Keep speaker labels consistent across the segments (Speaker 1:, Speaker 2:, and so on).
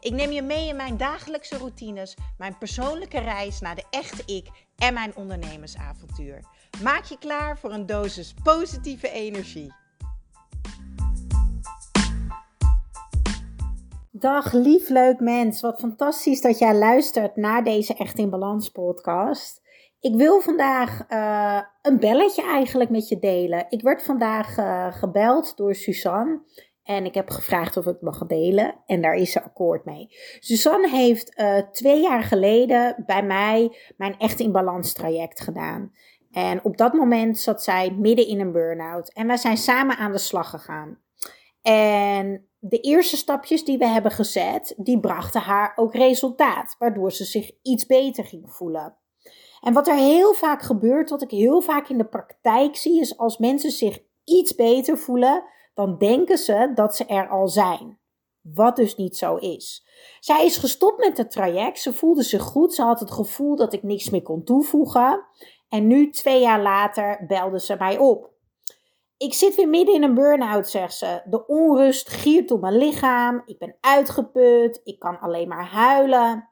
Speaker 1: Ik neem je mee in mijn dagelijkse routines, mijn persoonlijke reis naar de echte ik en mijn ondernemersavontuur. Maak je klaar voor een dosis positieve energie. Dag lief leuk mens, wat fantastisch dat jij luistert naar deze Echt in Balans podcast. Ik wil vandaag uh, een belletje eigenlijk met je delen. Ik werd vandaag uh, gebeld door Suzanne. En ik heb gevraagd of ik mag delen. En daar is ze akkoord mee. Suzanne heeft uh, twee jaar geleden bij mij mijn Echt in Balans traject gedaan. En op dat moment zat zij midden in een burn-out. En wij zijn samen aan de slag gegaan. En de eerste stapjes die we hebben gezet, die brachten haar ook resultaat. Waardoor ze zich iets beter ging voelen. En wat er heel vaak gebeurt, wat ik heel vaak in de praktijk zie, is als mensen zich iets beter voelen, dan denken ze dat ze er al zijn. Wat dus niet zo is. Zij is gestopt met het traject. Ze voelde zich goed. Ze had het gevoel dat ik niks meer kon toevoegen. En nu, twee jaar later, belde ze mij op. Ik zit weer midden in een burn-out, zegt ze. De onrust giert door mijn lichaam. Ik ben uitgeput. Ik kan alleen maar huilen.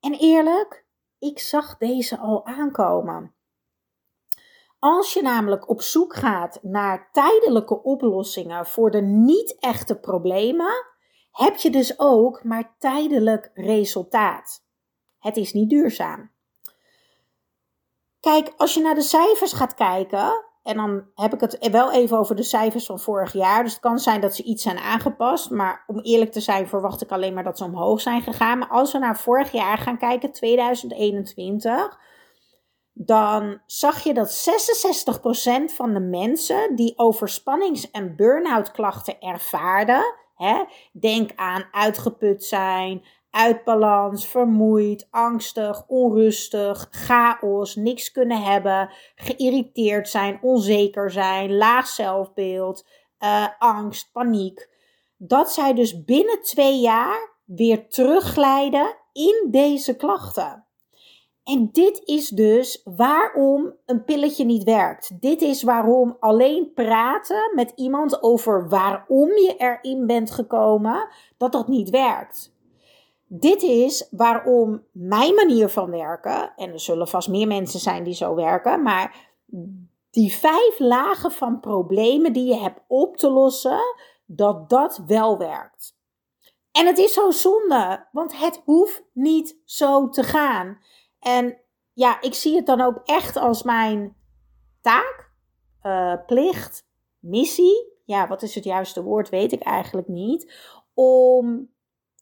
Speaker 1: En eerlijk, ik zag deze al aankomen. Als je namelijk op zoek gaat naar tijdelijke oplossingen voor de niet-echte problemen, heb je dus ook maar tijdelijk resultaat. Het is niet duurzaam. Kijk, als je naar de cijfers gaat kijken, en dan heb ik het wel even over de cijfers van vorig jaar. Dus het kan zijn dat ze iets zijn aangepast. Maar om eerlijk te zijn, verwacht ik alleen maar dat ze omhoog zijn gegaan. Maar als we naar vorig jaar gaan kijken, 2021 dan zag je dat 66% van de mensen die overspannings- en burn-out klachten ervaarden, hè, denk aan uitgeput zijn, uit balans, vermoeid, angstig, onrustig, chaos, niks kunnen hebben, geïrriteerd zijn, onzeker zijn, laag zelfbeeld, uh, angst, paniek. Dat zij dus binnen twee jaar weer terugglijden in deze klachten. En dit is dus waarom een pilletje niet werkt. Dit is waarom alleen praten met iemand over waarom je erin bent gekomen, dat dat niet werkt. Dit is waarom mijn manier van werken, en er zullen vast meer mensen zijn die zo werken, maar die vijf lagen van problemen die je hebt op te lossen, dat dat wel werkt. En het is zo zonde, want het hoeft niet zo te gaan. En ja, ik zie het dan ook echt als mijn taak, uh, plicht, missie. Ja, wat is het juiste woord, weet ik eigenlijk niet. Om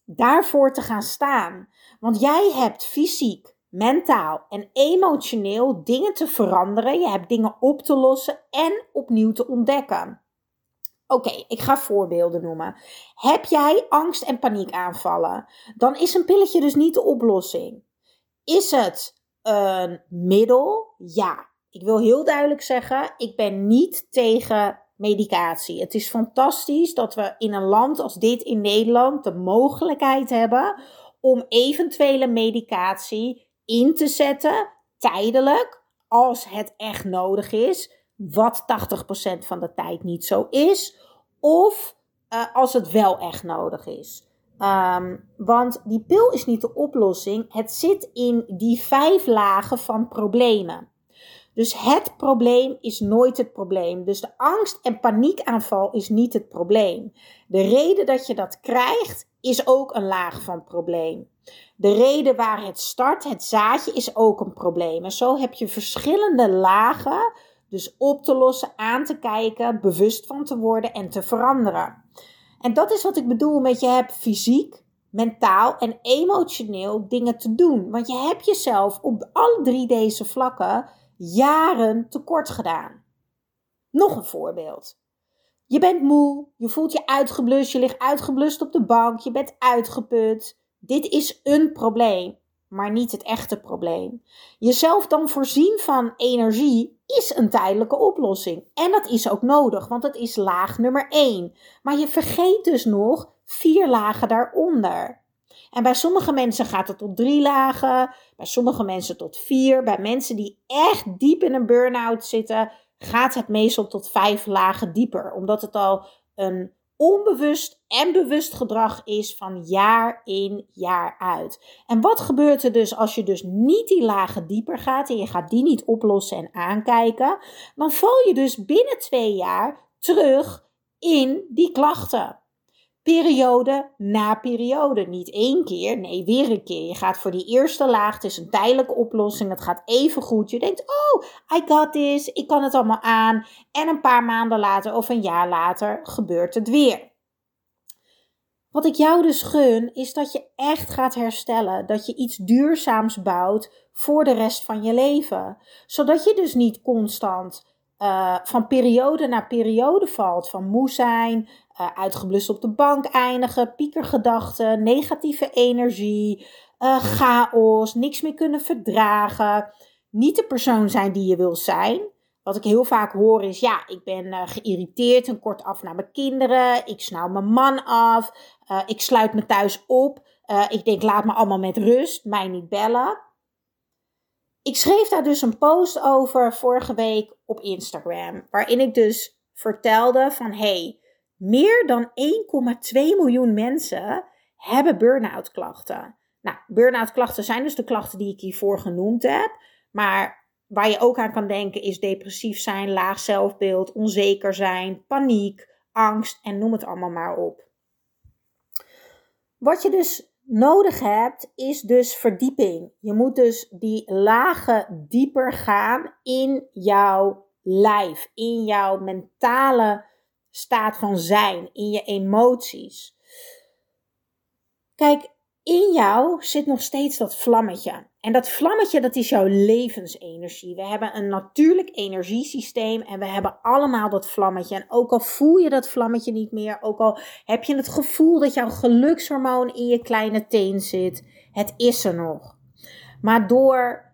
Speaker 1: daarvoor te gaan staan. Want jij hebt fysiek, mentaal en emotioneel dingen te veranderen. Je hebt dingen op te lossen en opnieuw te ontdekken. Oké, ik ga voorbeelden noemen. Heb jij angst- en paniekaanvallen? Dan is een pilletje dus niet de oplossing. Is het een middel? Ja. Ik wil heel duidelijk zeggen, ik ben niet tegen medicatie. Het is fantastisch dat we in een land als dit in Nederland de mogelijkheid hebben om eventuele medicatie in te zetten, tijdelijk, als het echt nodig is, wat 80% van de tijd niet zo is, of uh, als het wel echt nodig is. Um, want die pil is niet de oplossing. Het zit in die vijf lagen van problemen. Dus het probleem is nooit het probleem. Dus de angst- en paniekaanval is niet het probleem. De reden dat je dat krijgt is ook een laag van probleem. De reden waar het start, het zaadje, is ook een probleem. En zo heb je verschillende lagen, dus op te lossen, aan te kijken, bewust van te worden en te veranderen. En dat is wat ik bedoel met je hebt fysiek, mentaal en emotioneel dingen te doen. Want je hebt jezelf op alle drie deze vlakken jaren tekort gedaan. Nog een voorbeeld. Je bent moe, je voelt je uitgeblust, je ligt uitgeblust op de bank, je bent uitgeput. Dit is een probleem. Maar niet het echte probleem. Jezelf dan voorzien van energie is een tijdelijke oplossing. En dat is ook nodig, want het is laag nummer 1. Maar je vergeet dus nog vier lagen daaronder. En bij sommige mensen gaat het tot drie lagen, bij sommige mensen tot vier. Bij mensen die echt diep in een burn-out zitten, gaat het meestal tot vijf lagen dieper, omdat het al een onbewust en bewust gedrag is van jaar in jaar uit. En wat gebeurt er dus als je dus niet die lagen dieper gaat en je gaat die niet oplossen en aankijken? Dan val je dus binnen twee jaar terug in die klachten periode na periode. Niet één keer, nee, weer een keer. Je gaat voor die eerste laag, het is een tijdelijke oplossing, het gaat even goed. Je denkt, oh, I got this, ik kan het allemaal aan. En een paar maanden later of een jaar later gebeurt het weer. Wat ik jou dus gun, is dat je echt gaat herstellen. Dat je iets duurzaams bouwt voor de rest van je leven. Zodat je dus niet constant uh, van periode naar periode valt. Van moe zijn, uh, uitgeblust op de bank eindigen, piekergedachten, negatieve energie, uh, chaos, niks meer kunnen verdragen. Niet de persoon zijn die je wil zijn. Wat ik heel vaak hoor is, ja, ik ben geïrriteerd en kort af naar mijn kinderen. Ik snauw mijn man af. ik sluit me thuis op. ik denk, laat me allemaal met rust. Mij niet bellen. Ik schreef daar dus een post over vorige week op Instagram. Waarin ik dus vertelde van, hey, meer dan 1,2 miljoen mensen hebben burn-out klachten. Nou, burn-out klachten zijn dus de klachten die ik hiervoor genoemd heb. Maar waar je ook aan kan denken is depressief zijn, laag zelfbeeld, onzeker zijn, paniek, angst en noem het allemaal maar op. Wat je dus nodig hebt, is dus verdieping. Je moet dus die lagen dieper gaan in jouw lijf, in jouw mentale staat van zijn, in je emoties. Kijk, in jou zit nog steeds dat vlammetje. En dat vlammetje, dat is jouw levensenergie. We hebben een natuurlijk energiesysteem en we hebben allemaal dat vlammetje. En ook al voel je dat vlammetje niet meer, ook al heb je het gevoel dat jouw gelukshormoon in je kleine teen zit, het is er nog. Maar door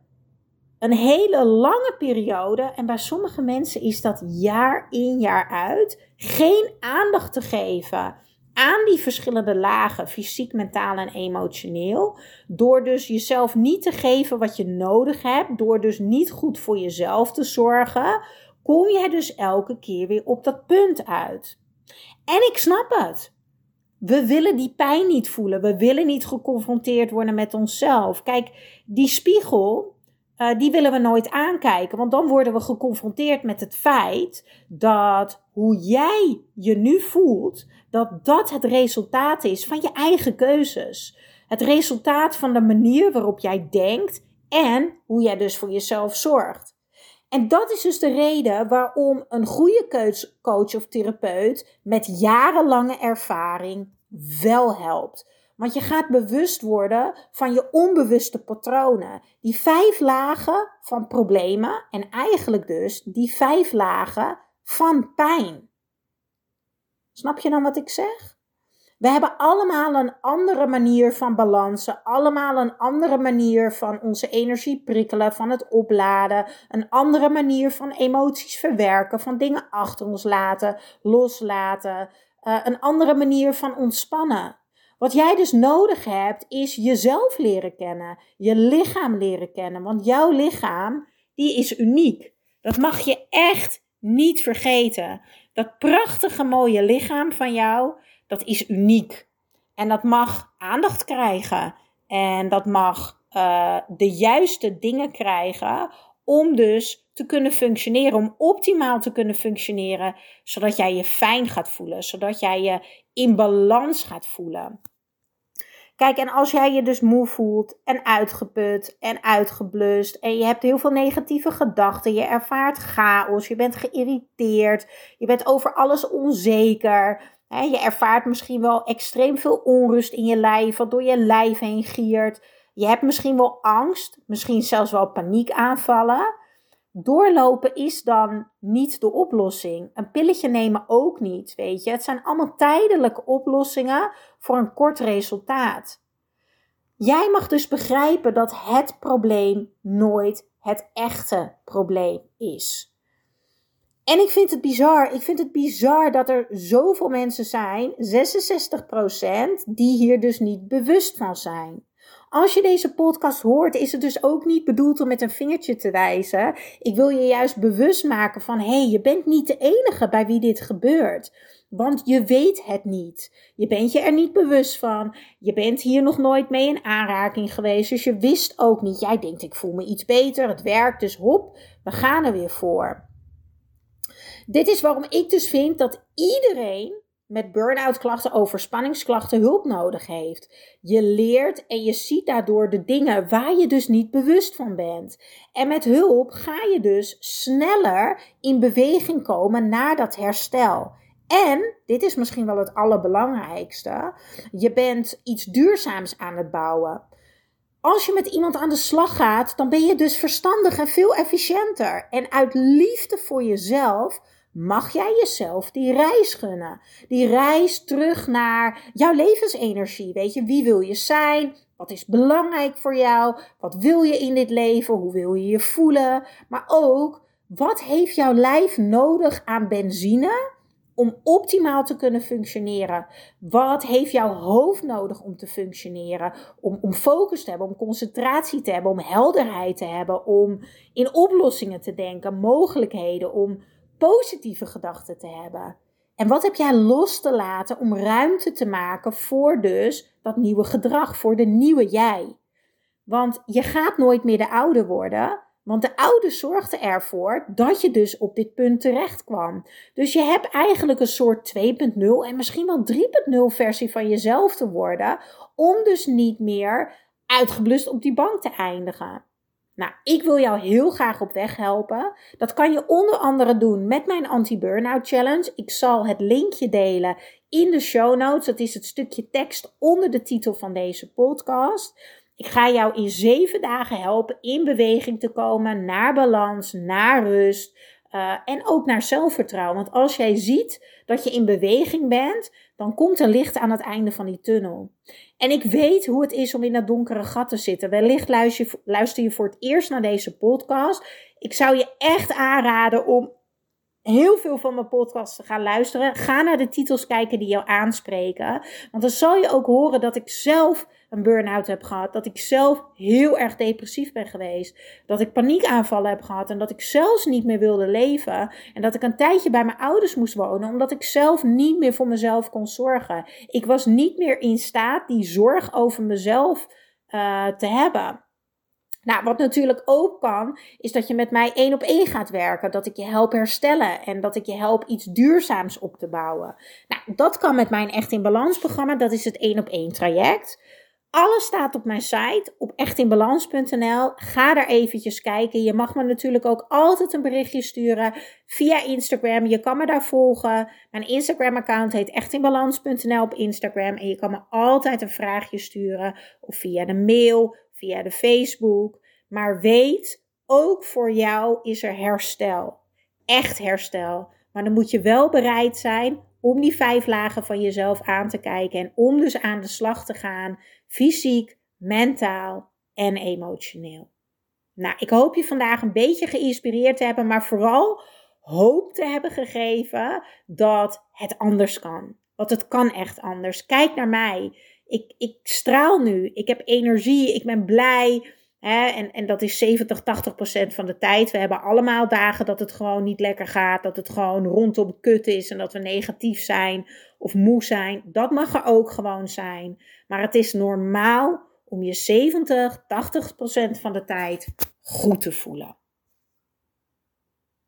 Speaker 1: een hele lange periode, en bij sommige mensen is dat jaar in jaar uit, geen aandacht te geven aan die verschillende lagen, fysiek, mentaal en emotioneel. Door dus jezelf niet te geven wat je nodig hebt, door dus niet goed voor jezelf te zorgen, kom je dus elke keer weer op dat punt uit. En ik snap het. We willen die pijn niet voelen. We willen niet geconfronteerd worden met onszelf. Kijk, die spiegel, uh, die willen we nooit aankijken. Want dan worden we geconfronteerd met het feit dat hoe jij je nu voelt, dat dat het resultaat is van je eigen keuzes. Het resultaat van de manier waarop jij denkt en hoe jij dus voor jezelf zorgt. En dat is dus de reden waarom een goede coach of therapeut met jarenlange ervaring wel helpt. Want je gaat bewust worden van je onbewuste patronen. Die vijf lagen van problemen en eigenlijk dus die vijf lagen van pijn. Snap je dan wat ik zeg? We hebben allemaal een andere manier van balansen, allemaal een andere manier van onze energie prikkelen, van het opladen, een andere manier van emoties verwerken, van dingen achter ons laten, loslaten, uh, een andere manier van ontspannen. Wat jij dus nodig hebt, is jezelf leren kennen, je lichaam leren kennen. Want jouw lichaam, die is uniek. Dat mag je echt niet vergeten. Dat prachtige mooie lichaam van jou, dat is uniek. En dat mag aandacht krijgen. En dat mag uh, de juiste dingen krijgen om dus te kunnen functioneren, om optimaal te kunnen functioneren, zodat jij je fijn gaat voelen, zodat jij je in balans gaat voelen. Kijk, en als jij je dus moe voelt en uitgeput en uitgeblust en je hebt heel veel negatieve gedachten, je ervaart chaos, je bent geïrriteerd, je bent over alles onzeker, hè, je ervaart misschien wel extreem veel onrust in je lijf, wat door je lijf heen giert. Je hebt misschien wel angst, misschien zelfs wel paniekaanvallen. Doorlopen is dan niet de oplossing. Een pilletje nemen ook niet, weet je. Het zijn allemaal tijdelijke oplossingen voor een kort resultaat. Jij mag dus begrijpen dat het probleem nooit het echte probleem is. En ik vind het bizar. Ik vind het bizar dat er zoveel mensen zijn, 66%, die hier dus niet bewust van zijn. Als je deze podcast hoort, is het dus ook niet bedoeld om met een vingertje te wijzen. Ik wil je juist bewust maken van: hé, hey, je bent niet de enige bij wie dit gebeurt. Want je weet het niet. Je bent je er niet bewust van. Je bent hier nog nooit mee in aanraking geweest. Dus je wist ook niet. Jij denkt, ik voel me iets beter. Het werkt. Dus hop, we gaan er weer voor. Dit is waarom ik dus vind dat iedereen met burn-out klachten, overspanningsklachten hulp nodig heeft. Je leert en je ziet daardoor de dingen waar je dus niet bewust van bent. En met hulp ga je dus sneller in beweging komen naar dat herstel. En, dit is misschien wel het allerbelangrijkste, je bent iets duurzaams aan het bouwen. Als je met iemand aan de slag gaat, dan ben je dus verstandig en veel efficiënter. En uit liefde voor jezelf mag jij jezelf die reis gunnen. Die reis terug naar jouw levensenergie. Weet je, wie wil je zijn? Wat is belangrijk voor jou? Wat wil je in dit leven? Hoe wil je je voelen? Maar ook, wat heeft jouw lijf nodig aan benzine? om optimaal te kunnen functioneren? Wat heeft jouw hoofd nodig om te functioneren? Om, om focus te hebben, om concentratie te hebben, om helderheid te hebben, om in oplossingen te denken, mogelijkheden, om positieve gedachten te hebben. En wat heb jij los te laten om ruimte te maken voor dus dat nieuwe gedrag, voor de nieuwe jij? Want je gaat nooit meer de oude worden, want de oude zorgde ervoor dat je dus op dit punt terecht kwam. Dus je hebt eigenlijk een soort 2.0 en misschien wel 3.0 versie van jezelf te worden, om dus niet meer uitgeblust op die bank te eindigen. Nou, ik wil jou heel graag op weg helpen. Dat kan je onder andere doen met mijn anti-burnout challenge. Ik zal het linkje delen in de show notes. Dat is het stukje tekst onder de titel van deze podcast. Ik ga jou in zeven dagen helpen in beweging te komen naar balans, naar rust. Uh, en ook naar zelfvertrouwen. Want als jij ziet dat je in beweging bent, dan komt er licht aan het einde van die tunnel. En ik weet hoe het is om in dat donkere gat te zitten. Wellicht luister je, luister je voor het eerst naar deze podcast. Ik zou je echt aanraden om heel veel van mijn podcasts te gaan luisteren. Ga naar de titels kijken die jou aanspreken. Want dan zal je ook horen dat ik zelf een burn-out heb gehad. Dat ik zelf heel erg depressief ben geweest. Dat ik paniekaanvallen heb gehad. En dat ik zelfs niet meer wilde leven. En dat ik een tijdje bij mijn ouders moest wonen. Omdat ik zelf niet meer voor mezelf kon zorgen. Ik was niet meer in staat die zorg over mezelf uh, te hebben. Nou, wat natuurlijk ook kan, is dat je met mij één op één gaat werken. Dat ik je help herstellen en dat ik je help iets duurzaams op te bouwen. Nou, dat kan met mijn Echt in Balans programma. Dat is het één op één traject. Alles staat op mijn site op echtinbalans.nl. Ga daar eventjes kijken. Je mag me natuurlijk ook altijd een berichtje sturen via Instagram. Je kan me daar volgen. Mijn Instagram-account heet echtinbalans.nl op Instagram. En je kan me altijd een vraagje sturen of via de mail via de Facebook. Maar weet, ook voor jou is er herstel. Echt herstel. Maar dan moet je wel bereid zijn om die vijf lagen van jezelf aan te kijken. En om dus aan de slag te gaan, fysiek, mentaal en emotioneel. Nou, ik hoop je vandaag een beetje geïnspireerd te hebben, maar vooral hoop te hebben gegeven dat het anders kan. Want het kan echt anders. Kijk naar mij ik, ik straal nu. Ik heb energie. Ik ben blij. En, en dat is 70, 80 procent van de tijd. We hebben allemaal dagen dat het gewoon niet lekker gaat. Dat het gewoon rondom kut is. En dat we negatief zijn of moe zijn. Dat mag er ook gewoon zijn. Maar het is normaal om je 70, 80 procent van de tijd goed te voelen.